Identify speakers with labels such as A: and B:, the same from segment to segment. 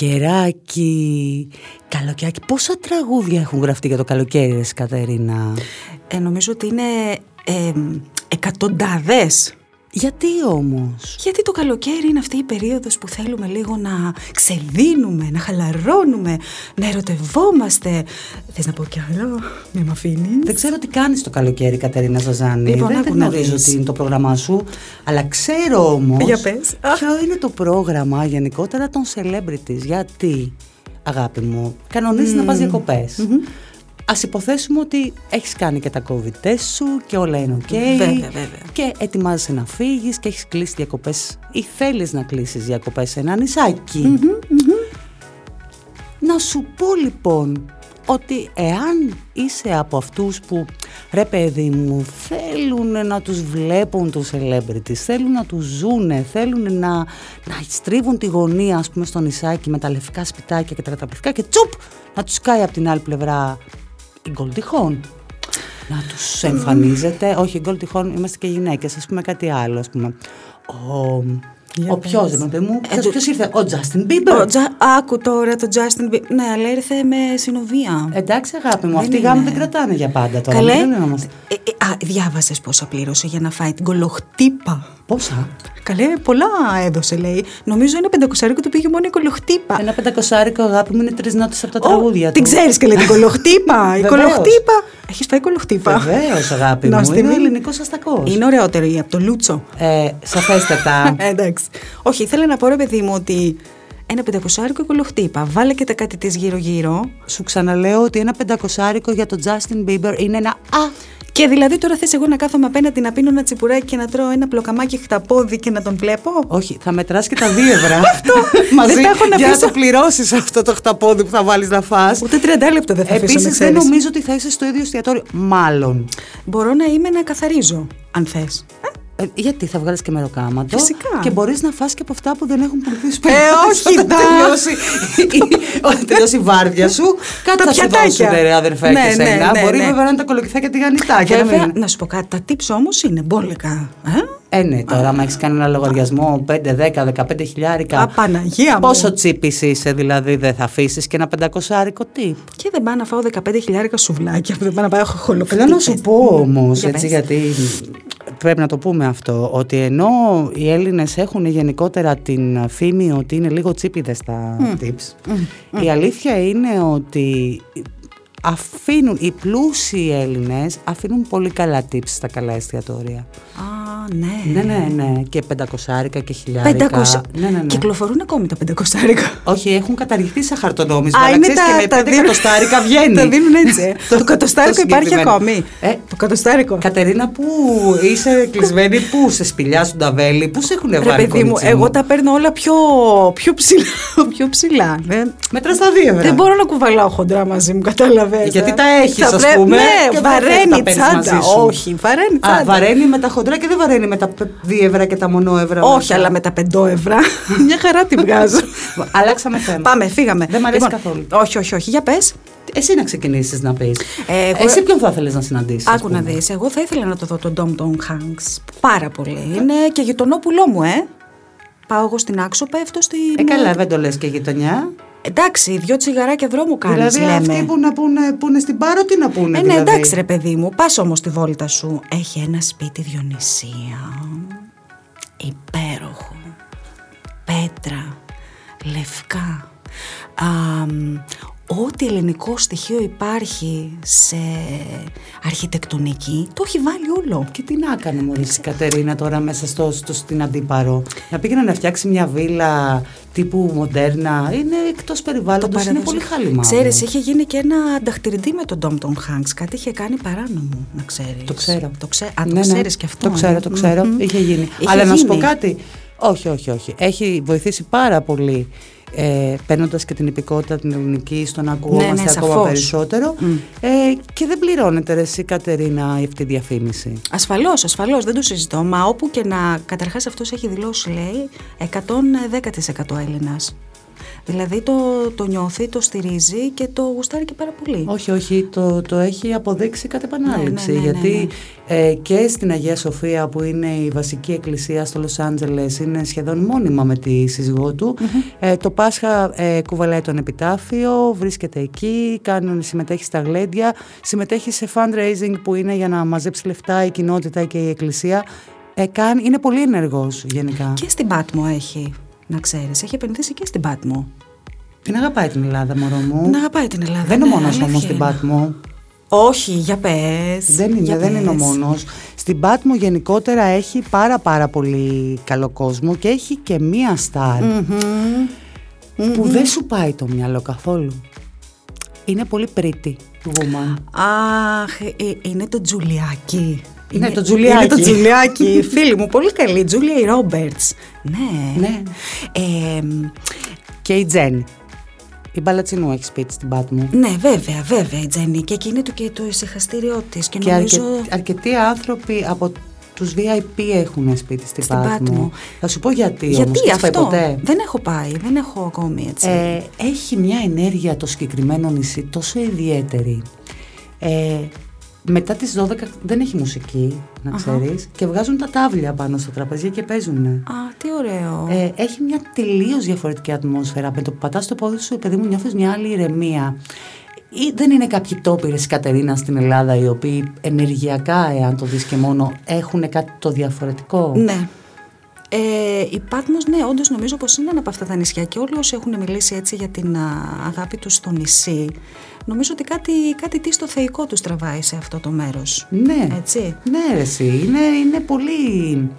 A: Καλοκαιράκι, καλοκαιράκι. Πόσα τραγούδια έχουν γραφτεί για το καλοκαίρι, Κατερίνα.
B: Ε, νομίζω ότι είναι ε, εκατοντάδες.
A: Γιατί όμως;
B: Γιατί το καλοκαίρι είναι αυτή η περίοδος που θέλουμε λίγο να ξεδίνουμε, να χαλαρώνουμε, να ερωτευόμαστε. Θες να πω κι άλλο, με μ' αφήνεις;
A: Δεν ξέρω τι κάνεις το καλοκαίρι Κατερίνα Ζαζάνη.
B: Λοιπόν,
A: Δεν
B: άκου να
A: γνωρίζω
B: δεις.
A: τι είναι το πρόγραμμά σου. Αλλά ξέρω όμως
B: Για πες.
A: ποιο είναι το πρόγραμμα γενικότερα των celebrities. Γιατί, αγάπη μου, κανονίζεις να πας διακοπές. Ας υποθέσουμε ότι έχεις κάνει και τα COVID test σου και όλα είναι ok
B: Βέβαια, βέβαια.
A: και ετοιμάζεσαι να φύγεις και έχεις κλείσει διακοπές ή θέλεις να κλείσεις διακοπές σε ένα νησάκι. Να σου πω λοιπόν ότι εάν είσαι από αυτούς που ρε παιδί μου θέλουν να τους βλέπουν τους celebrities, θέλουν να τους ζουνε, θέλουν να, να στρίβουν τη γωνία ας πούμε στο νησάκι με τα λευκά σπιτάκια και τα καταπληκτικά και τσουπ να τους κάει από την άλλη πλευρά η γκολτιχόν. Να τους εμφανίζεται, όχι η γκολτιχόν είμαστε και γυναίκες, ας πούμε κάτι άλλο ας πούμε. Ο,
B: Για
A: ο
B: πες.
A: ποιος, δεν μου, ποιος,
B: το-
A: ποιος ήρθε, ο Justin Bieber.
B: Ο Τζα- Άκου τώρα το Justin Bieber. Ναι, αλλά ήρθε με συνοδεία.
A: Εντάξει αγάπη μου,
B: Δεν
A: αυτοί οι γάμοι
B: είναι.
A: δεν κρατάνε για πάντα τώρα.
B: Καλέ.
A: μην τρελαινόμαστε.
B: Ε, ε, α, διάβασες πόσα πλήρωσε για να φάει την κολοχτύπα;
A: Πόσα;
B: Καλέ, πολλά έδωσε λέει. Νομίζω ένα πεντακοσάρικο του πήγε μόνο η κολοχτύπα.
A: Ένα πεντακοσάρικο αγάπη μου είναι τρεις νότες από τα
B: Ω,
A: τραγούδια του.
B: Την ξέρεις και λέει την κολοχτύπα. η
A: Βεβαίως.
B: κολοχτύπα. Έχεις φάει κολοχτύπα.
A: Βεβαίως, αγάπη
B: Να
A: μου.
B: στη
A: Είναι
B: μη-
A: ελληνικός αστακός.
B: Είναι ωραιότερη από το Λούτσο.
A: Ε, σαφέστατα.
B: Ε, εντάξει. Όχι, ήθελα να πω ρε παιδί μου ότι ένα πεντακοσάρικο η κολοχτύπα. Βάλε και τα κάτι της γύρω-γύρω.
A: Σου ξαναλέω ότι ένα πεντακοσάρικο για τον Justin Bieber είναι ένα Α.
B: Και δηλαδή τώρα θες εγώ να κάθομαι απέναντι να πίνω ένα τσιπουράκι και να τρώω ένα πλοκαμάκι χταπόδι και να τον βλέπω;
A: Όχι, θα μετράς και τα δύο ευρώ. Μαζί
B: Δεν τα έχω να
A: για να
B: αφήσω.
A: το πληρώσεις αυτό το χταπόδι που θα βάλεις να φας.
B: Ούτε 30 λεπτό δεν θα αφήσω να
A: Επίση, δεν
B: ξέρεις.
A: νομίζω ότι θα είσαι στο ίδιο εστιατόριο. Μάλλον.
B: Μπορώ να είμαι να καθαρίζω, αν θες.
A: Ε, γιατί θα βγάλεις και μεροκάματο.
B: Φυσικά.
A: Και μπορείς να φας και από αυτά που δεν έχουν πουληθεί σπίτι.
B: Ε, όχι,
A: Όταν
B: δα.
A: τελειώσει, όταν τελειώσει η βάρδια σου, κάτι
B: Τα
A: θα σου
B: πιατάκια.
A: δώσουν, ρε αδερφέ,
B: Ναι,
A: και
B: ναι,
A: σένα.
B: ναι,
A: Μπορεί
B: ναι.
A: βέβαια να είναι τα κολοκυθάκια τη γανιτάκια. να
B: Βέβαια,
A: μην-
B: να σου πω κάτι, τα tips όμως είναι μπόλικα. Ε;
A: Ε, ναι, τώρα, άμα έχεις κάνει ένα λογαριασμό 5, 10, 15 χιλιάρικα.
B: Α, Παναγία μου.
A: Πόσο τσίπη είσαι, δηλαδή, δεν θα αφήσεις και ένα πεντακοσάρικο τύπ.
B: Και δεν πάω να φάω 15 χιλιάρικα σουβλάκια που δεν πάω να πάω
A: Θέλω
B: χολοκλήπες.
A: να σου πω όμως,
B: Για
A: έτσι,
B: πες.
A: γιατί πρέπει να το πούμε αυτό, ότι ενώ οι Έλληνες έχουν γενικότερα την φήμη ότι είναι λίγο τσίπιδες τα tips, η αλήθεια είναι ότι αφήνουν, οι πλούσιοι Έλληνες αφήνουν πολύ καλά tips στα καλά εστιατόρια.
B: Α, ναι.
A: Ναι, ναι, ναι. Και πεντακοσάρικα και χιλιάρικα.
B: Πεντακοσα...
A: Ναι, ναι, ναι.
B: Κυκλοφορούν ακόμη τα πεντακοσάρικα.
A: Όχι, έχουν καταργηθεί σε χαρτονόμισμα.
B: Α,
A: αλλά
B: είναι
A: ξέρεις
B: τα-
A: και με
B: τα
A: πέντε
B: δίνουν-
A: εκατοστάρικα βγαίνει.
B: Τα δίνουν έτσι. ε. το κατοστάρικο υπάρχει
A: συγκεκριμένο.
B: ακόμη.
A: Ε,
B: το κατοστάρικο.
A: Κατερίνα, πού είσαι κλεισμένη, πού σε σπηλιά σου τα βέλη, πού σε έχουν
B: Ρε
A: βάλει
B: παιδί μου,
A: κορίτσι
B: εγώ τα παίρνω όλα πιο, πιο ψηλά. πιο ψηλά. Δεν,
A: Μετράς τα δύο, βρε.
B: δεν μπορώ να κουβαλάω χοντρά μαζί μου, κατάλαβες.
A: Γιατί τα έχεις, ας πούμε,
B: Ναι,
A: και δεν θες να
B: βαραίνει
A: τα παίρνεις μαζί
B: τσάντα.
A: σου.
B: Όχι, βαραίνει
A: Α,
B: τσάντα.
A: βαραίνει με τα χοντρά και δεν βαραίνει με τα π- δίευρα και τα μονόευρα.
B: Όχι,
A: μέσα.
B: αλλά με τα πεντόευρα. Μια χαρά την βγάζω.
A: Αλλάξαμε θέμα.
B: Πάμε, φύγαμε.
A: Δεν μ' αρέσει
B: Λοιπόν,
A: καθόλου.
B: Όχι, όχι, όχι. Για πες.
A: Εσύ να ξεκινήσεις να πεις.
B: Ε, εγώ-
A: Εσύ ποιον θα ήθελες να συναντήσεις.
B: Άκου να δεις. Εγώ θα ήθελα να το δω τον Ντόμ Τον Hanks. Πάρα πολύ. Είναι και γειτονόπουλό μου, ε. Πάω εγώ στην άξο, πέφτω στην.
A: Ε, καλά, δεν το λες και γειτονιά.
B: Εντάξει, δυο τσιγαράκια δρόμου κάνεις.
A: δηλαδή,
B: λέμε.
A: αυτοί που, να πούνε, που είναι στην Πάρο, τι να πούνε.
B: Ε, ναι,
A: δηλαδή;
B: εντάξει ρε παιδί μου, πας όμως τη βόλτα σου. Έχει ένα σπίτι Διονυσία, υπέροχο, πέτρα, λευκά. Α, μ, ό,τι ελληνικό στοιχείο υπάρχει σε αρχιτεκτονική, το έχει βάλει όλο.
A: Και τι να έκανε μόλις η Κατερίνα τώρα μέσα στο, στο, στην Αντίπαρο. Να πήγαινε να φτιάξει μια βίλα τύπου μοντέρνα. Είναι εκτός περιβάλλοντος, είναι
B: παραδοσιακό.
A: πολύ χάλιμα.
B: Ξέρεις, είχε γίνει και ένα ανταχτηρντή με τον Ντόμ Τον Χάνξ. Κάτι είχε κάνει παράνομο, να ξέρεις.
A: Το ξέρω.
B: Το ξέ... Α, το
A: Ναι, ναι.
B: ξέρεις και αυτό.
A: Το ξέρω,
B: ε.
A: το ξέρω.
B: Μμμ.
A: Είχε γίνει.
B: Είχε
A: Αλλά να σου πω
B: γίνει.
A: κάτι. Όχι, όχι, όχι. Έχει βοηθήσει πάρα πολύ ε, παίρνοντας και την υπηκότητα την ελληνική στο να ακουγόμαστε
B: ναι,
A: ακόμα
B: σαφώς.
A: περισσότερο.
B: Μμ.
A: Ε, και δεν πληρώνεται ρε, εσύ, Κατερίνα, αυτή η διαφήμιση;
B: Ασφαλώς, ασφαλώς, δεν το συζητώ. Μα όπου και να. Καταρχάς, αυτός έχει δηλώσει, λέει, 110% Έλληνας. Δηλαδή το, το νιώθει, το στηρίζει και το γουστάρει και πάρα πολύ.
A: Όχι, όχι, το, το έχει αποδείξει κατ' επανάληψη.
B: Ναι, ναι, ναι,
A: γιατί ε, και στην Αγία Σοφία, που είναι η βασική εκκλησία στο Λος Άντζελες, είναι σχεδόν μόνιμα με τη σύζυγό του. Ε, το Πάσχα ε, κουβαλάει τον επιτάφιο, βρίσκεται εκεί, κάνουν, συμμετέχει στα γλέντια, συμμετέχει σε fundraising που είναι για να μαζέψει λεφτά η κοινότητα και η εκκλησία. Ε, είναι πολύ ενεργός γενικά.
B: Και στην Πάτμο έχει, να ξέρεις, έχει επενδύσει και στην Πάτμο.
A: Την αγαπάει την Ελλάδα, μωρό μου.
B: Την αγαπάει την Ελλάδα.
A: Δεν είναι
B: ναι,
A: ο μόνος
B: αλήθεια
A: όμως στην
B: είναι.
A: Πάτμο.
B: Όχι, για πες.
A: Δεν είναι,
B: για
A: δεν είναι ο
B: πες.
A: μόνος. Στην Πάτμο γενικότερα έχει πάρα πάρα πολύ καλό κόσμο και έχει και μία στάρ που δεν σου πάει το μυαλό καθόλου. Είναι πολύ pretty woman.
B: Αχ, ε, είναι το Τζουλιάκι.
A: Ναι, το Τζουλιάκι.
B: Είναι το Τζουλιάκι. Φίλη μου, πολύ καλή. Τζούλια Ρόμπερτς. Ναι.
A: Ναι.
B: Ε,
A: Και η Τζέννη. Η Μπαλατσινού έχει σπίτι στην Πάτμο.
B: ναι, βέβαια, βέβαια η Τζέννη. Και εκείνη του και το ησυχαστήριό της. Και,
A: Και
B: νομίζω.
A: αρκε- αρκετοί άνθρωποι από τους VIP έχουν σπίτι στην,
B: Στην
A: Πάτμο.
B: Πάτμο.
A: Θα σου πω γιατί, όμως.
B: Γιατί
A: Έχεις πάει
B: αυτό;
A: ποτέ;
B: Δεν έχω πάει. Δεν έχω ακόμη έτσι.
A: Ε, έχει μια ενέργεια το συγκεκριμένο νησί τόσο ιδιαίτερη. Ε, μετά τις 12 δεν έχει μουσική, να ξέρεις, και βγάζουν τα τάβλια πάνω στα τραπέζια και παίζουν.
B: Α, τι ωραίο.
A: Ε, έχει μια τελείως διαφορετική ατμόσφαιρα. Με το που πατάς το πόδι σου, παιδί μου, νιώθεις μια άλλη ηρεμία. Ή δεν είναι κάποιοι τόπιρες Κατερίνα στην Ελλάδα οι οποίοι ενεργειακά, εάν το δεις και μόνο, έχουν κάτι το διαφορετικό;
B: Ναι. Ε, η Πάτμος, ναι, όντως νομίζω πως είναι ένα από αυτά τα νησιά και όλοι όσοι έχουν μιλήσει έτσι για την α, αγάπη τους στο νησί, νομίζω ότι κάτι, κάτι τι στο θεϊκό τους τραβάει σε αυτό το μέρος.
A: Ναι.
B: Έτσι.
A: Ναι, ρε, εσύ. Είναι, είναι πολύ.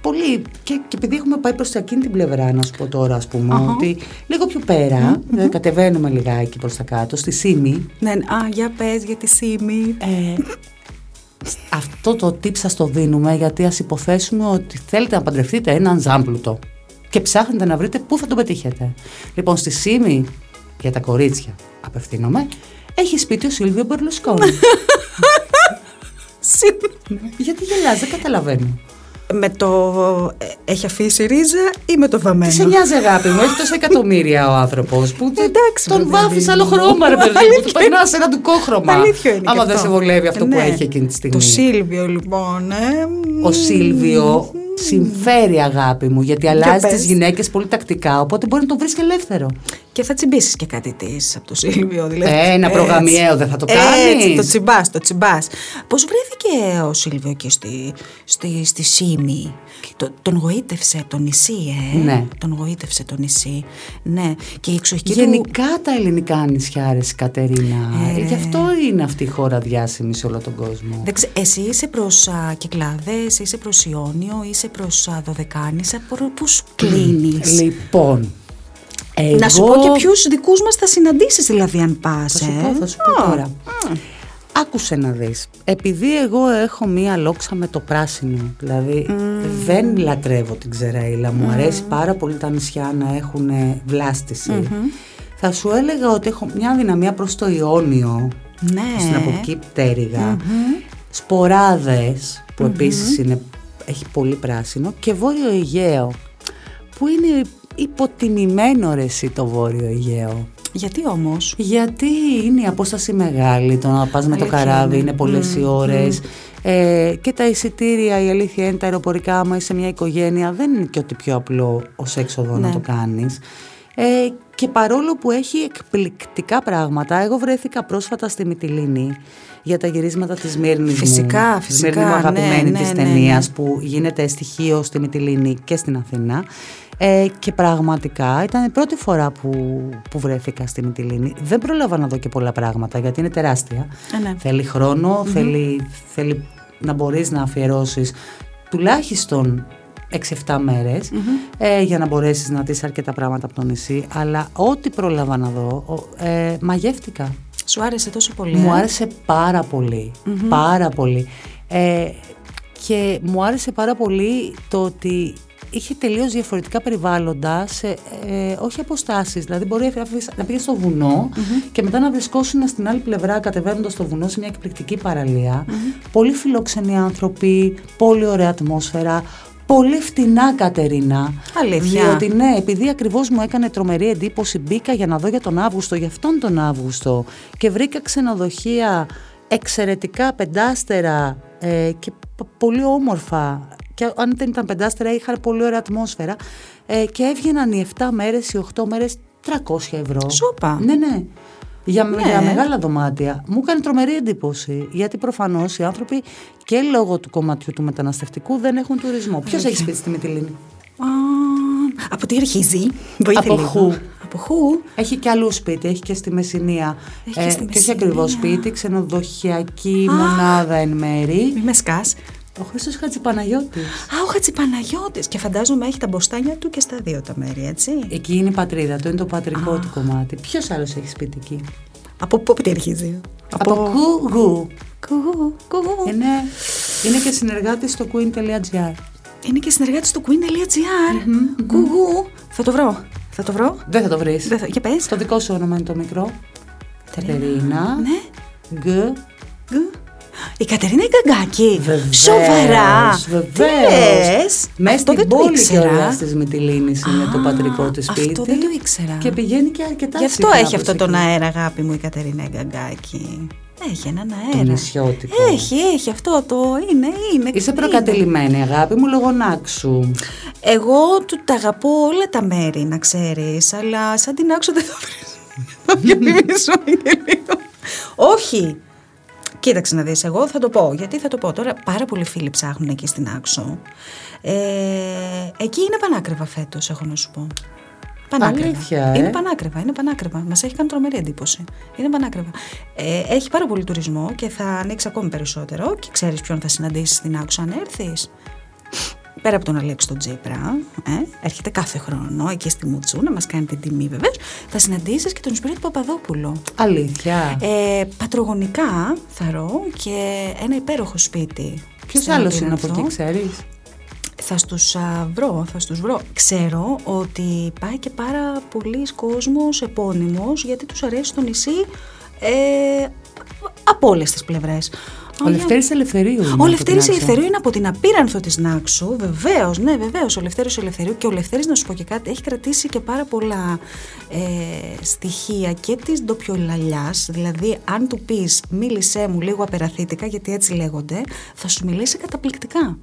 A: Πολύ. Και, και επειδή έχουμε πάει προς εκείνη την πλευρά, να σου πω τώρα, ας πούμε,
B: Αχα.
A: ότι λίγο πιο πέρα, ε, κατεβαίνουμε λιγάκι προς τα κάτω, στη Σίμη.
B: Ναι, α, για πες για τη Σίμη.
A: Ε, αυτό το tip σας το δίνουμε γιατί ας υποθέσουμε ότι θέλετε να παντρευτείτε έναν ζάμπλουτο και ψάχνετε να βρείτε πού θα τον πετύχετε. Λοιπόν, στη Σίμη, για τα κορίτσια απευθύνομαι, έχει σπίτι ο Σίλβιο Μπερλουσκόνη. γιατί γελάς, δεν καταλαβαίνω.
B: με το ε, έχει αφήσει ρίζα ή με το βαμμένο;
A: Τι σε νοιάζει αγάπη μου, έχει τόσα εκατομμύρια ο άνθρωπος που τε-
B: Εντάξει,
A: τον
B: ρε
A: βάφεις
B: παιδί
A: άλλο
B: μου.
A: χρώμα, ρε παιδί μου. Του
B: Αλήθεια
A: περνάς ένα ντουκόχρωμα.
B: Αλήθεια είναι.
A: Άμα
B: και
A: δεν
B: αυτό.
A: σε βολεύει αυτό που
B: Ναι.
A: έχει εκείνη τη στιγμή.
B: Το Σίλβιο λοιπόν. Ε,
A: Ο Σίλβιο συμφέρει αγάπη μου γιατί αλλάζει
B: πες.
A: τι γυναίκες πολύ τακτικά, οπότε μπορεί να τον βρεις ελεύθερο.
B: Και θα τσιμπήσεις και κάτι της από το Σίλβιο. Δηλαδή.
A: Ε, ένα
B: Έτσι.
A: προγαμιαίο δεν θα το
B: Έτσι,
A: κάνεις;
B: το τσιμπάς, το τσιμπάς. Πώς βρέθηκε ο Σίλβιο εκεί στη, στη, στη Σίμη; Το, τον γοήτευσε το νησί, ε;
A: Ναι.
B: Τον γοήτευσε το νησί. Ναι. Και η εξοχική του.
A: Γενικά τα ελληνικά νησιά, ρε Κατερίνα.
B: Ε,
A: Γι' αυτό είναι αυτή η χώρα διάσημη σε όλο τον κόσμο.
B: Δεν ξε- Εσύ είσαι προς α, Κυκλάδες, είσαι προς Ιόνιο, είσαι προς α, Δωδεκάνησα, προ- πούς σου κλείνεις;
A: Λοιπόν, εγώ...
B: Να σου πω και ποιους δικούς μας θα συναντήσεις δηλαδή αν πας,
A: Θα σου
B: ε;
A: πω, θα σου πω τώρα. Άκουσε να δεις. Επειδή εγώ έχω μία λόξα με το πράσινο, δηλαδή δεν λατρεύω την Ξεραίλα, μου αρέσει πάρα πολύ τα νησιά να έχουν βλάστηση. Θα σου έλεγα ότι έχω μια δυναμία προς το Ιόνιο,
B: Ναι.
A: στην από εκεί πτέρυγα, σποράδες που επίσης είναι, έχει πολύ πράσινο και Βόρειο Αιγαίο που είναι υποτιμημένο ρε εσύ το Βόρειο Αιγαίο.
B: Γιατί όμως;
A: Γιατί είναι η απόσταση μεγάλη, το να πας με το
B: Αλήθεια
A: καράβι
B: είναι.
A: είναι πολλές οι ώρες ε, και τα εισιτήρια, η αλήθεια είναι τα αεροπορικά, άμα είσαι μια οικογένεια δεν είναι και ότι πιο απλό ως έξοδο να
B: Ναι.
A: το κάνεις. Ε, και παρόλο που έχει εκπληκτικά πράγματα, εγώ βρέθηκα πρόσφατα στη Μυτιλίνη για τα γυρίσματα της Μύρνης
B: Φυσικά,
A: μου. Της
B: φυσικά,
A: Μύρνη μου αγαπημένη
B: ναι,
A: της
B: ναι, ναι,
A: ταινίας
B: ναι.
A: που γίνεται στοιχείο στη Μυτιλίνη και στην Αθήνα. Ε, και πραγματικά ήταν η πρώτη φορά που, που βρέθηκα στη Μυτιλίνη. Δεν πρόλαβα να δω και πολλά πράγματα γιατί είναι τεράστια.
B: Ε, ναι.
A: Θέλει χρόνο, θέλει, θέλει να μπορείς να αφιερώσεις τουλάχιστον 6-7 μερες ε, για να μπορέσεις να δεις αρκετά πράγματα από το νησί. Αλλά ό,τι πρόλαβα να δω, ο- ε, μαγεύτηκα.
B: Σου άρεσε τόσο πολύ.
A: Μου
B: ε;
A: άρεσε πάρα πολύ, πάρα πολύ. Ε, και μου άρεσε πάρα πολύ το ότι είχε τελείως διαφορετικά περιβάλλοντα, σε, ε, όχι αποστάσεις. Δηλαδή μπορεί να αφήσεις- να πήγες στο βουνο και μετά να βρισκόσουν στην άλλη πλευρά κατεβαίνοντας στο βουνό σε μια εκπληκτική παραλία. Πολύ φιλόξενοι άνθρωποι, πολύ ωραία ατμόσφαιρα, Πολύ φτηνά, Κατερίνα.
B: Αλήθεια.
A: Διότι ναι, επειδή ακριβώς μου έκανε τρομερή εντύπωση, μπήκα για να δω για τον Αύγουστο, για αυτόν τον Αύγουστο και βρήκα ξενοδοχεία εξαιρετικά πεντάστερα ε, και π- πολύ όμορφα. Και αν δεν ήταν πεντάστερα, είχαν πολύ ωραία ατμόσφαιρα. Ε, και έβγαιναν οι 7 μέρες, οι 8 μέρες 300 ευρώ.
B: Σόπα.
A: Ναι, ναι. Για,
B: Ναι.
A: για μεγάλα δωμάτια. Μου έκανε τρομερή εντύπωση. Γιατί προφανώς οι άνθρωποι και λόγω του κομματιού του μεταναστευτικού δεν έχουν τουρισμό. Ποιος έχει σπίτι στη Μυτιλίνη;
B: Α, από τι αρχίζει; Βοήθησε
A: Από
B: λίγο.
A: χου.
B: Από χου;
A: Έχει και αλλού σπίτι, έχει και στη Μεσσηνία.
B: Έχει και στη
A: και όχι ακριβώς
B: Μεσσηνία.
A: σπίτι, ξενοδοχειακή μονάδα εν μέρη.
B: Μη με σκάς.
A: Ο Χρήστος Χατζηπαναγιώτης.
B: Α, ο Χατζηπαναγιώτης. Και φαντάζομαι έχει τα μποστάνια του και στα δύο τα μέρη, έτσι.
A: Εκεί είναι η πατρίδα του, είναι το πατρικό του κομμάτι. Ποιος άλλος έχει σπίτι εκεί;
B: Από πού τι αρχίζει;
A: Από κουγού.
B: Κουγού, κουγού.
A: Είναι, είναι και συνεργάτης στο queen.gr.
B: Είναι και συνεργάτης του queen.gr. Κουγού. Θα το βρω. Θα το βρω.
A: Δεν θα το βρεις.
B: Δεν θα... Για πες.
A: Το δικό σου όνομα είναι το μικρό. Κατερίνα.
B: Ναι.
A: Γκ.
B: Γκου. Η Κατερίνα Γκαγκάκη.
A: Βεβαίως,
B: Σοβαρά.
A: Βεβαίως.
B: Τι λες;
A: Μέσα
B: Αυτό
A: στην
B: δεν το
A: πόλη
B: ήξερα.
A: κιόλας της Μυτιλίνης είναι το
B: Α,
A: πατρικό της σπίτι.
B: αυτό δεν το ήξερα.
A: Και πηγαίνει και αρκετά
B: Γι' αυτό
A: συχνά
B: έχει
A: προς
B: αυτό τον
A: εκεί.
B: αέρα, αγάπη μου, η Κατερίνα Γκαγκάκη. Έχει έναν αέρα.
A: Το νησιώτικο.
B: Έχει, έχει αυτό το. Είναι, είναι.
A: Είσαι
B: είναι.
A: προκατελημένη αγάπη μου λόγω νάξου.
B: Εγώ του τα αγαπώ όλα τα μέρη, να ξέρεις, αλλά σαν την άξο δεν θα βρεις. Θα διαφημίσω και λίγο. Όχι. Κοίταξε να δεις, εγώ θα το πω, γιατί θα το πω τώρα, πάρα πολλοί φίλοι ψάχνουν εκεί στην άξο. Ε, εκεί είναι πανάκριβα φέτος, έχω να σου πω. Πανάκριβα.
A: Αλήθεια, ε;
B: Είναι πανάκριβα, είναι πανάκριβα. Μας έχει κάνει τρομερή εντύπωση. Είναι πανάκριβα. Ε, έχει πάρα πολύ τουρισμό και θα ανοίξει ακόμη περισσότερο και ξέρεις ποιον θα συναντήσεις στην άξο αν έρθεις. Πέρα από τον Αλέξη τον Τζίπρα, ε, έρχεται κάθε χρόνο εκεί στη Μουτσού να μας κάνει την τιμή βεβαίως. Θα συναντήσεις και τον Σπυρίτη Παπαδόπουλο.
A: Αλήθεια.
B: Ε, πατρογονικά θα ρω και ένα υπέροχο σπίτι.
A: Ποιος
B: στην
A: άλλος είναι από
B: Απίρανθο.
A: εκεί, ξέρεις;
B: Θα στους α, βρω, θα στους βρω. Ξέρω ότι πάει και πάρα πολλοί κόσμος επώνυμος γιατί τους αρέσει το νησί ε, από όλες τις πλευρές.
A: Ο Λευτέρης Ελευθερίου. είναι
B: Ο
A: από
B: Λευτέρης
A: την Άξο.
B: Ελευθερίου είναι από την απείρανθο της Νάξου, βεβαίως, ναι βεβαίως, ο Λευτέρης Ελευθερίου και ο Λευτέρης να σου πω και κάτι, έχει κρατήσει και πάρα πολλά ε, στοιχεία και της ντοπιολαλιάς, δηλαδή αν του πεις μίλησέ μου λίγο απεραθήτικα, γιατί έτσι λέγονται, θα σου μιλήσει καταπληκτικά.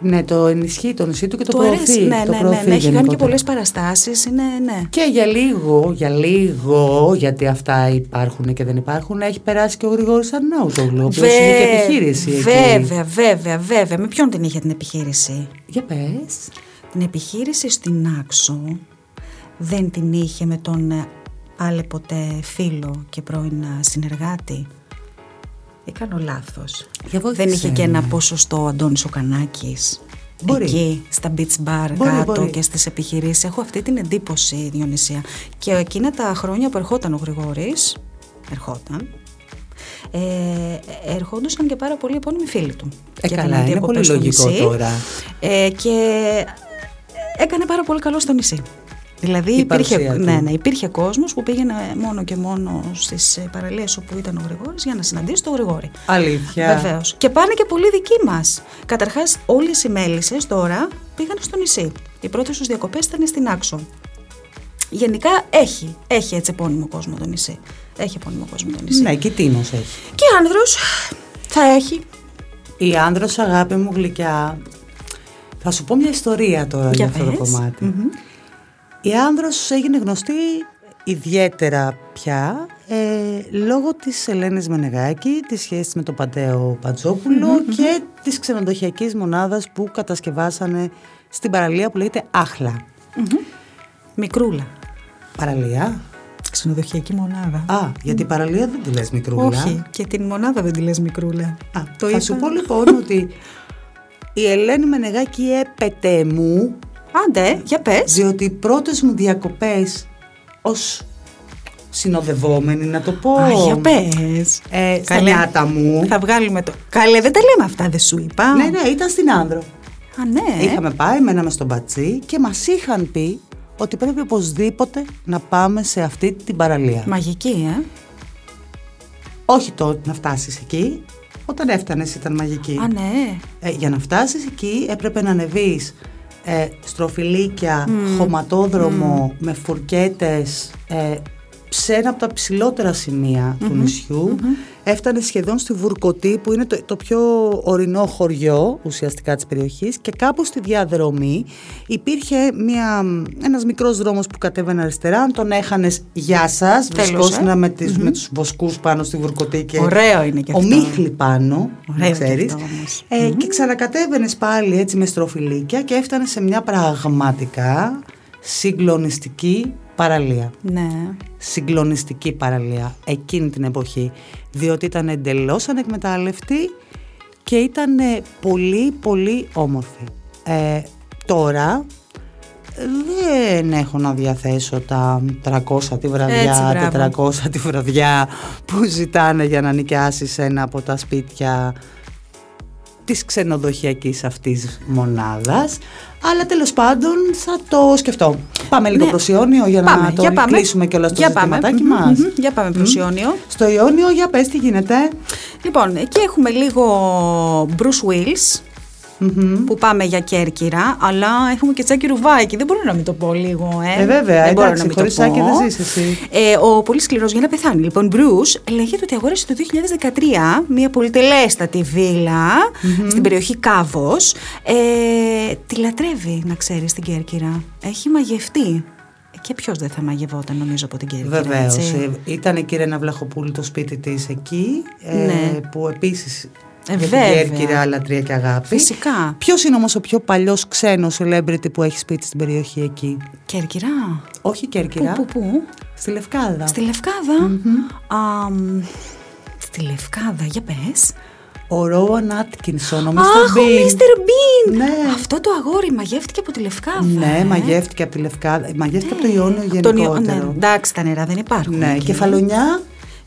A: Ναι, το ενισχύει το νησί του και το,
B: Του
A: προωθεί.
B: αρέσει, ναι,
A: το
B: ναι, ναι,
A: προωθεί
B: ναι, έχει κάνει και
A: γενικότερα.
B: πολλές παραστάσεις, είναι, ναι.
A: Και για λίγο, για λίγο, γιατί αυτά υπάρχουν και δεν υπάρχουν, έχει περάσει και ο Γρηγόρης Αρνάουτογλου, ο οποίος είχε και επιχείρηση εκεί.
B: Βέβαια, βέβαια, βέβαια. Με ποιον την είχε την επιχείρηση;
A: Για πες.
B: Την επιχείρηση στην Άξο δεν την είχε με τον ε, πάλε ποτέ φίλο και πρώην ε, συνεργάτη; Ή κάνω λάθος.
A: Για βοήθησε
B: δεν είχε και ένα
A: με.
B: ποσοστό ο Αντώνης ο Κανάκης.
A: Μπορεί.
B: Εκεί, στα beach bar
A: Μπορεί,
B: κάτω
A: μπορεί.
B: και στις επιχειρήσεις. Έχω αυτή την εντύπωση, Διονυσία. Και εκείνα τα χρόνια που ερχόταν ο Γρηγόρης, ερχόταν, ε, ερχόντουσαν και πάρα πολλοί επώνυμοι φίλοι του.
A: Ε,
B: για
A: καλά,
B: την
A: είναι
B: διακοπές
A: πολύ
B: στο
A: λογικό
B: νησί.
A: τώρα.
B: Ε, και έκανε πάρα πολύ καλό στο νησί. Δηλαδή
A: Η
B: υπήρχε,
A: παρουσία του.
B: ναι, ναι, υπήρχε κόσμος που πήγαινε μόνο και μόνο στις ε, παραλίες όπου ήταν ο Γρηγόρης για να συναντήσει τον Γρηγόρη.
A: Αλήθεια.
B: Βεβαίως. Και πάνε και πολλοί δικοί μας. Καταρχάς, όλες οι μέλισσες τώρα πήγαν στο νησί. Οι πρώτες τους διακοπές ήταν στην Άξο. Γενικά έχει, έχει έτσι επώνυμο κόσμο το νησί. Έχει επώνυμο κόσμο το νησί.
A: Ναι, και τίνος έχει.
B: Και άνδρος θα έχει.
A: Η άνδρος αγάπη μου γλυκιά. Θα σου πω μια ιστορία τώρα για,
B: Για
A: αυτό το
B: πες.
A: κομματι Η άνδρος έγινε γνωστή ιδιαίτερα πια ε, λόγω της Ελένης Μενεγάκη, της σχέσης με τον Παντέο Πατζόπουλο και της ξενοδοχειακής μονάδας που κατασκευάσανε στην παραλία που λέγεται Άχλα.
B: Μικρούλα.
A: Παραλία.
B: Ξενοδοχειακή μονάδα.
A: Α, γιατί η παραλία δεν τη λες μικρούλα.
B: Όχι, και την μονάδα δεν τη λες μικρούλα.
A: Α,
B: το
A: θα
B: είπα.
A: σου πω λοιπόν ότι η Ελένη Μενεγάκη έπεται μου
B: Άντε, για πες.
A: διότι οι πρώτες μου διακοπές ως συνοδευόμενη να το πω
B: Α, για πες.
A: ε, στα
B: Καλέ.
A: νιάτα μου
B: Θα βγάλουμε το... Καλέ, δεν τα λέμε αυτά, δεν σου είπα.
A: ναι ναι ήταν στην Άνδρο
B: Α, ναι.
A: είχαμε πάει, μέναμε στον Πατσί και μας είχαν πει ότι πρέπει οπωσδήποτε να πάμε σε αυτή την παραλία
B: Μαγική, ε.
A: όχι το να φτάσεις εκεί όταν έφτανες ήταν μαγική.
B: Α, ναι.
A: Ε, για να φτάσεις εκεί έπρεπε να ανεβείς ε, στροφιλίκια, χωματόδρομο με φουρκέτες ε, σε ένα από τα ψηλότερα του νησιου Έφτανε σχεδόν στη Βουρκωτή που είναι το, το πιο ορεινό χωριό ουσιαστικά της περιοχής και κάπου στη διαδρομή υπήρχε μια, ένας μικρός δρόμος που κατέβαινε αριστερά. Αν τον έχανες γεια σας, βρισκόσουν
B: ε.
A: με, τις, με τους βοσκούς πάνω στη Βουρκωτή και
B: Ωραίο είναι και αυτό.
A: ομίχλη πάνω,
B: Ωραίο
A: ξέρεις.
B: και αυτό όμως.
A: Ε, Και ξανακατέβαινες πάλι έτσι με στροφιλίκια και έφτανε σε μια πραγματικά συγκλονιστική παραλία.
B: Ναι.
A: Συγκλονιστική παραλία εκείνη την εποχή. Διότι ήταν εντελώς ανεκμετάλλευτη και ήταν ε, πολύ πολύ όμορφη. Ε, τώρα δεν έχω να διαθέσω τα 300 τη βραδιά,
B: Έτσι, μπράβο.
A: 400 τη βραδιά που ζητάνε για να νοικιάσεις ένα από τα σπίτια της ξενοδοχειακής αυτής μονάδας αλλά τέλος πάντων θα το σκεφτώ. Πάμε λίγο
B: Ναι.
A: προς Ιόνιο για
B: Πάμε,
A: να το
B: για πάμε.
A: κλείσουμε κιόλας το
B: Για πάμε.
A: ζητηματάκι
B: Μμμ,
A: μας.
B: μμμ. Για πάμε προς Ιόνιο.
A: Στο Ιόνιο για πες τι γίνεται.
B: Λοιπόν, εκεί έχουμε λίγο Bruce Willis, που πάμε για Κέρκυρα, αλλά έχουμε και Τσάκη Ρουβάκη. Δεν μπορώ να μην το πω λίγο, ε.
A: Ε, βέβαια,
B: δεν μπορώ
A: εντάξει,
B: να μην
A: χωρίς
B: το πω.
A: Τσάκη δεν ζεις εσύ.
B: Ε, ο πολύ σκληρός για να πεθάνει. Λοιπόν, Bruce λέγεται ότι αγόρασε το 2013 μια πολυτελέστατη βίλα στην περιοχή Κάβος. Ε, τη λατρεύει, να ξέρεις, στην Κέρκυρα. Έχει μαγευτεί. Και ποιος δεν θα μαγευόταν, νομίζω, από την Κέρκυρα.
A: Βεβαίως.
B: έτσι.
A: Ήταν η κυρία Βλαχοπούλου το σπίτι της εκεί, ε,
B: Ναι.
A: που επίσης.
B: Ε,
A: για την
B: βέβαια.
A: Κέρκυρα, λατρεία και αγάπη.
B: Φυσικά.
A: Ποιος είναι όμως ο πιο παλιός ξένος celebrity που έχει σπίτι στην περιοχή εκεί;
B: Κέρκυρα.
A: Όχι Κέρκυρα.
B: Πού, πού, πού.
A: Στη Λευκάδα.
B: Στη λευκαδα Α, μ, στη Λευκάδα, για πες.
A: Ο Ρόαν Άτκινσον, ο Mr.
B: Αχ, ο
A: Bean.
B: Mr. Bean!
A: Ναι.
B: Αυτό το αγόρι μαγεύτηκε από τη Λευκάδα.
A: Ναι,
B: ε.
A: μαγεύτηκε από τη Λευκάδα. Μαγεύτηκε από το Ιόνιο
B: Από τον Ιω-
A: γενικότερο.
B: Ναι, εντάξει, τα νερά δεν υπάρχουν.
A: Ναι,
B: εκεί.
A: κεφαλονιά.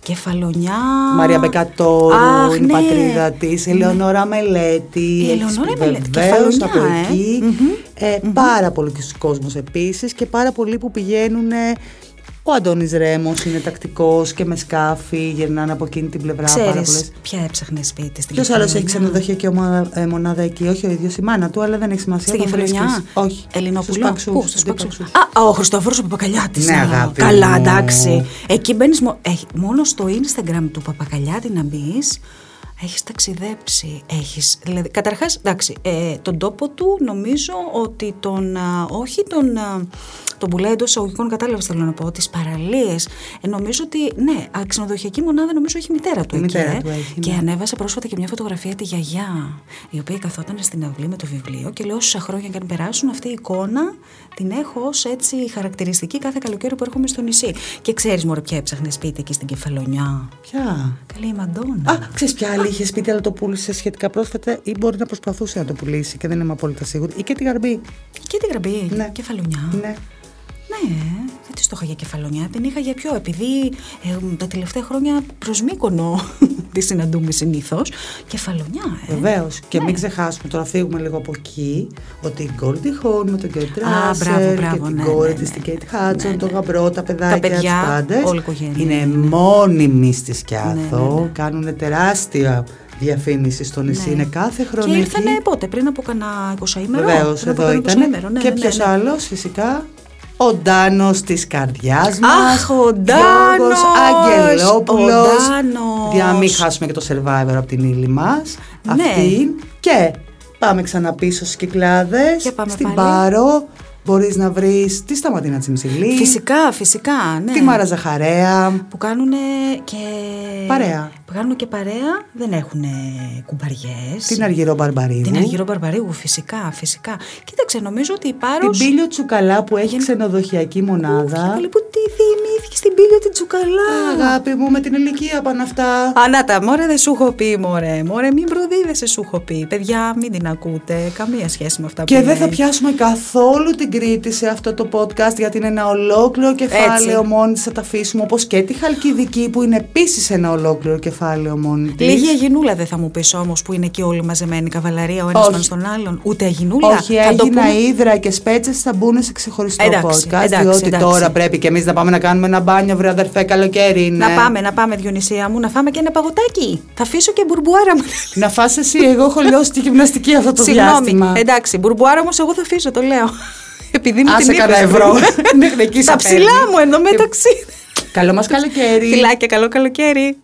B: Κεφαλονιά.
A: Μαρία Μπεκατόρου,
B: Αχ,
A: είναι η
B: ναι.
A: πατρίδα της. Ελεονόρα Μελέτη.
B: Η
A: έχει
B: Ελεονόρα
A: σπίτι
B: Μελέτη,
A: βεβαίως
B: κεφαλονιά,
A: από
B: ε.
A: εκεί.
B: Μμμ.
A: Ε, Πάρα πολλοί κόσμος επίσης και πάρα πολλοί που πηγαίνουν. Ο Αντώνης Ρέμος είναι τακτικός και με σκάφη γυρνάνε από εκείνη την πλευρά πάρα πολλές.
B: Ξέρεις ποια έψαχνε σπίτι στην
A: Ποιος άλλος
B: Κεφαλονιά.
A: έχει ξενοδοχειακή ομα- ε, μονάδα εκεί, όχι ο ίδιος η μάνα του, αλλά δεν έχει σημασία.
B: Στην
A: τον
B: Κεφαλονιά;
A: βρίσκεις. Όχι.
B: Ελληνόπουλο;
A: Στους Παξούς,
B: Πού,
A: στους
B: στους Παξούς;
A: Παξούς.
B: Α, ο Χριστόφορος ο Παπακαλιάτης.
A: Ναι, αγάπη
B: Καλά,
A: μου.
B: εντάξει. Εκεί μπαίνεις. Μόνο στο Instagram του Παπακαλιάτη να μπεις. Έχεις ταξιδέψει. Έχεις, δηλαδή, καταρχάς, εντάξει, ε, τον τόπο του νομίζω ότι τον. α, όχι τον. α, τον πουλάει εντός εισαγωγικών, κατάλαβες θέλω να πω. Τις παραλίες. Ε, νομίζω ότι. Ναι, α, ξενοδοχειακή μονάδα νομίζω έχει η μητέρα του
A: Η
B: εκεί.
A: μητέρα
B: ε.
A: του έχει,
B: Και
A: ναι.
B: ανέβασε πρόσφατα και μια φωτογραφία τη γιαγιά, η οποία καθόταν στην αυλή με το βιβλίο και λέω όσα χρόνια και αν περάσουν αυτή η εικόνα την έχω ως έτσι χαρακτηριστική κάθε καλοκαίρι που έρχομαι στο νησί. Και ξέρεις μωρέ ποια έψαχνε σπίτι εκεί στην Κεφαλονιά.
A: Ποια;
B: Καλή η Μαντόνα.
A: Α, ξέρεις ποια άλλη είχε σπίτι, αλλά το πούλησε σχετικά πρόσφατα ή μπορεί να προσπαθούσε να το πουλήσει και δεν είμαι απόλυτα σίγουρη. Ή και τη γαρμπή.
B: Και την γραμπή.
A: Ναι.
B: Κεφαλονιά.
A: Ναι.
B: Ναι, δεν τη το είχα για κεφαλονιά. Την είχα για ποιο, επειδή ε, τα τελευταία χρόνια προς Μύκονο τη συναντούμε συνήθως. Κεφαλονιά, ε.
A: Βεβαίως. Και
B: Ναι.
A: μην ξεχάσουμε, τώρα φύγουμε λίγο από εκεί, ότι η Goldie Hawn με τον Kate
B: Α, μπράβο,
A: Russell
B: μπράβο,
A: και την
B: ναι,
A: κόρη
B: ναι,
A: της,
B: ναι.
A: την Kate Hudson,
B: Ναι,
A: τον
B: ναι.
A: γαμπρό, τα παιδάκια,
B: παιδιά,
A: τους πάντες.
B: όλη η οικογένεια,
A: Είναι
B: ναι, ναι.
A: μόνιμοι στη Σκιάθο,
B: Ναι, ναι, ναι.
A: κάνουν τεράστια διαφήμιση στο νησί,
B: Ναι.
A: είναι κάθε χρόνο
B: Και
A: εκεί.
B: ήρθανε πότε, πριν από κανένα 20 ημέρο.
A: Βεβαίως,
B: πριν από
A: εδώ
B: κανένα 20
A: ήταν.
B: ημέρο, ναι,
A: και
B: ναι,
A: ποιο
B: ναι, ναι.
A: άλλος, φυσικά. Ο Ντάνος της καρδιάς μας.
B: Αχ, ο Ντάνος!
A: Αγγελόπουλος.
B: Ο Ντάνος!
A: Για να μην χάσουμε και το survivor από την ύλη μας.
B: Ναι.
A: Αυτή. Και πάμε ξανά πίσω στις κυκλάδες.
B: Και πάμε
A: Στην
B: πάλι.
A: Πάρο. Μπορείς να βρεις τη Σταματίνα Τσιμψιλή.
B: Φυσικά, φυσικά, ναι.
A: Τη Μάρα Ζαχαρέα.
B: Που κάνουν και.
A: Παρέα.
B: Που κάνουν και παρέα, δεν έχουν κουμπαριές.
A: Την Αργυρό Μπαρμπαρίδου.
B: Την Αργυρό Μπαρμπαρίγου, φυσικά, φυσικά. Κοίταξε, νομίζω ότι η Πάρο.
A: Την Πίλιο Τσουκαλά που έχει ξενοδοχειακή μονάδα.
B: Λοιπόν, τι διημήθηκε στην Πίλιο την Τσουκαλά.
A: Αγάπη μου, με την ηλικία πάνε αυτά.
B: Ανάτα, μωρέ δεν σου έχω πει, μωρέ. Μωρέ, μην προδίδεσαι, σου έχω πει. Παιδιά, μην την ακούτε. Καμία σχέση με αυτά
A: Και
B: που
A: δεν θα
B: λέει.
A: πιάσουμε καθόλου την Κρήτη σε αυτό το podcast γιατί είναι ένα ολόκληρο κεφάλαιο
B: Έτσι.
A: μόνη της θα τα αφήσουμε όπως και τη Χαλκιδική που είναι επίσης ένα ολόκληρο κεφάλαιο μόνη της.
B: Λίγη Αγινούλα δεν θα μου πεις όμως που είναι και όλοι μαζεμένοι καβαλαρία ο ένας
A: Όχι.
B: πάνω στον άλλον. Ούτε Αγινούλα.
A: Όχι,
B: Θα το
A: έγινα
B: πούμε-
A: Ήδρα και Σπέτσες θα μπουν σε ξεχωριστό
B: Εντάξει,
A: podcast
B: εντάξει,
A: διότι
B: εντάξει.
A: τώρα πρέπει και εμείς να πάμε να κάνουμε ένα μπάνιο, βρε αδερφέ, καλοκαίρι είναι.
B: Να πάμε, να πάμε, Διονυσία μου, να φάμε και ένα παγωτάκι. Θα αφήσω και μπουρμπουάρα μου.
A: Να φας εσύ, εγώ έχω λιώσει τη γυμναστική αυτό το
B: Συγγνώμη.
A: διάστημα.
B: Εντάξει, μπουρμπουάρα όμως εγώ θα αφήσω, το λέω. Επειδή μου
A: Άσε
B: την
A: κανένα
B: είπες.
A: ευρώ. Μέχρι εκεί σε
B: Τα ψηλά
A: παίρνει.
B: μου εδώ μεταξύ.
A: Καλό μας καλοκαίρι.
B: Φιλάκια, καλό καλοκαίρι.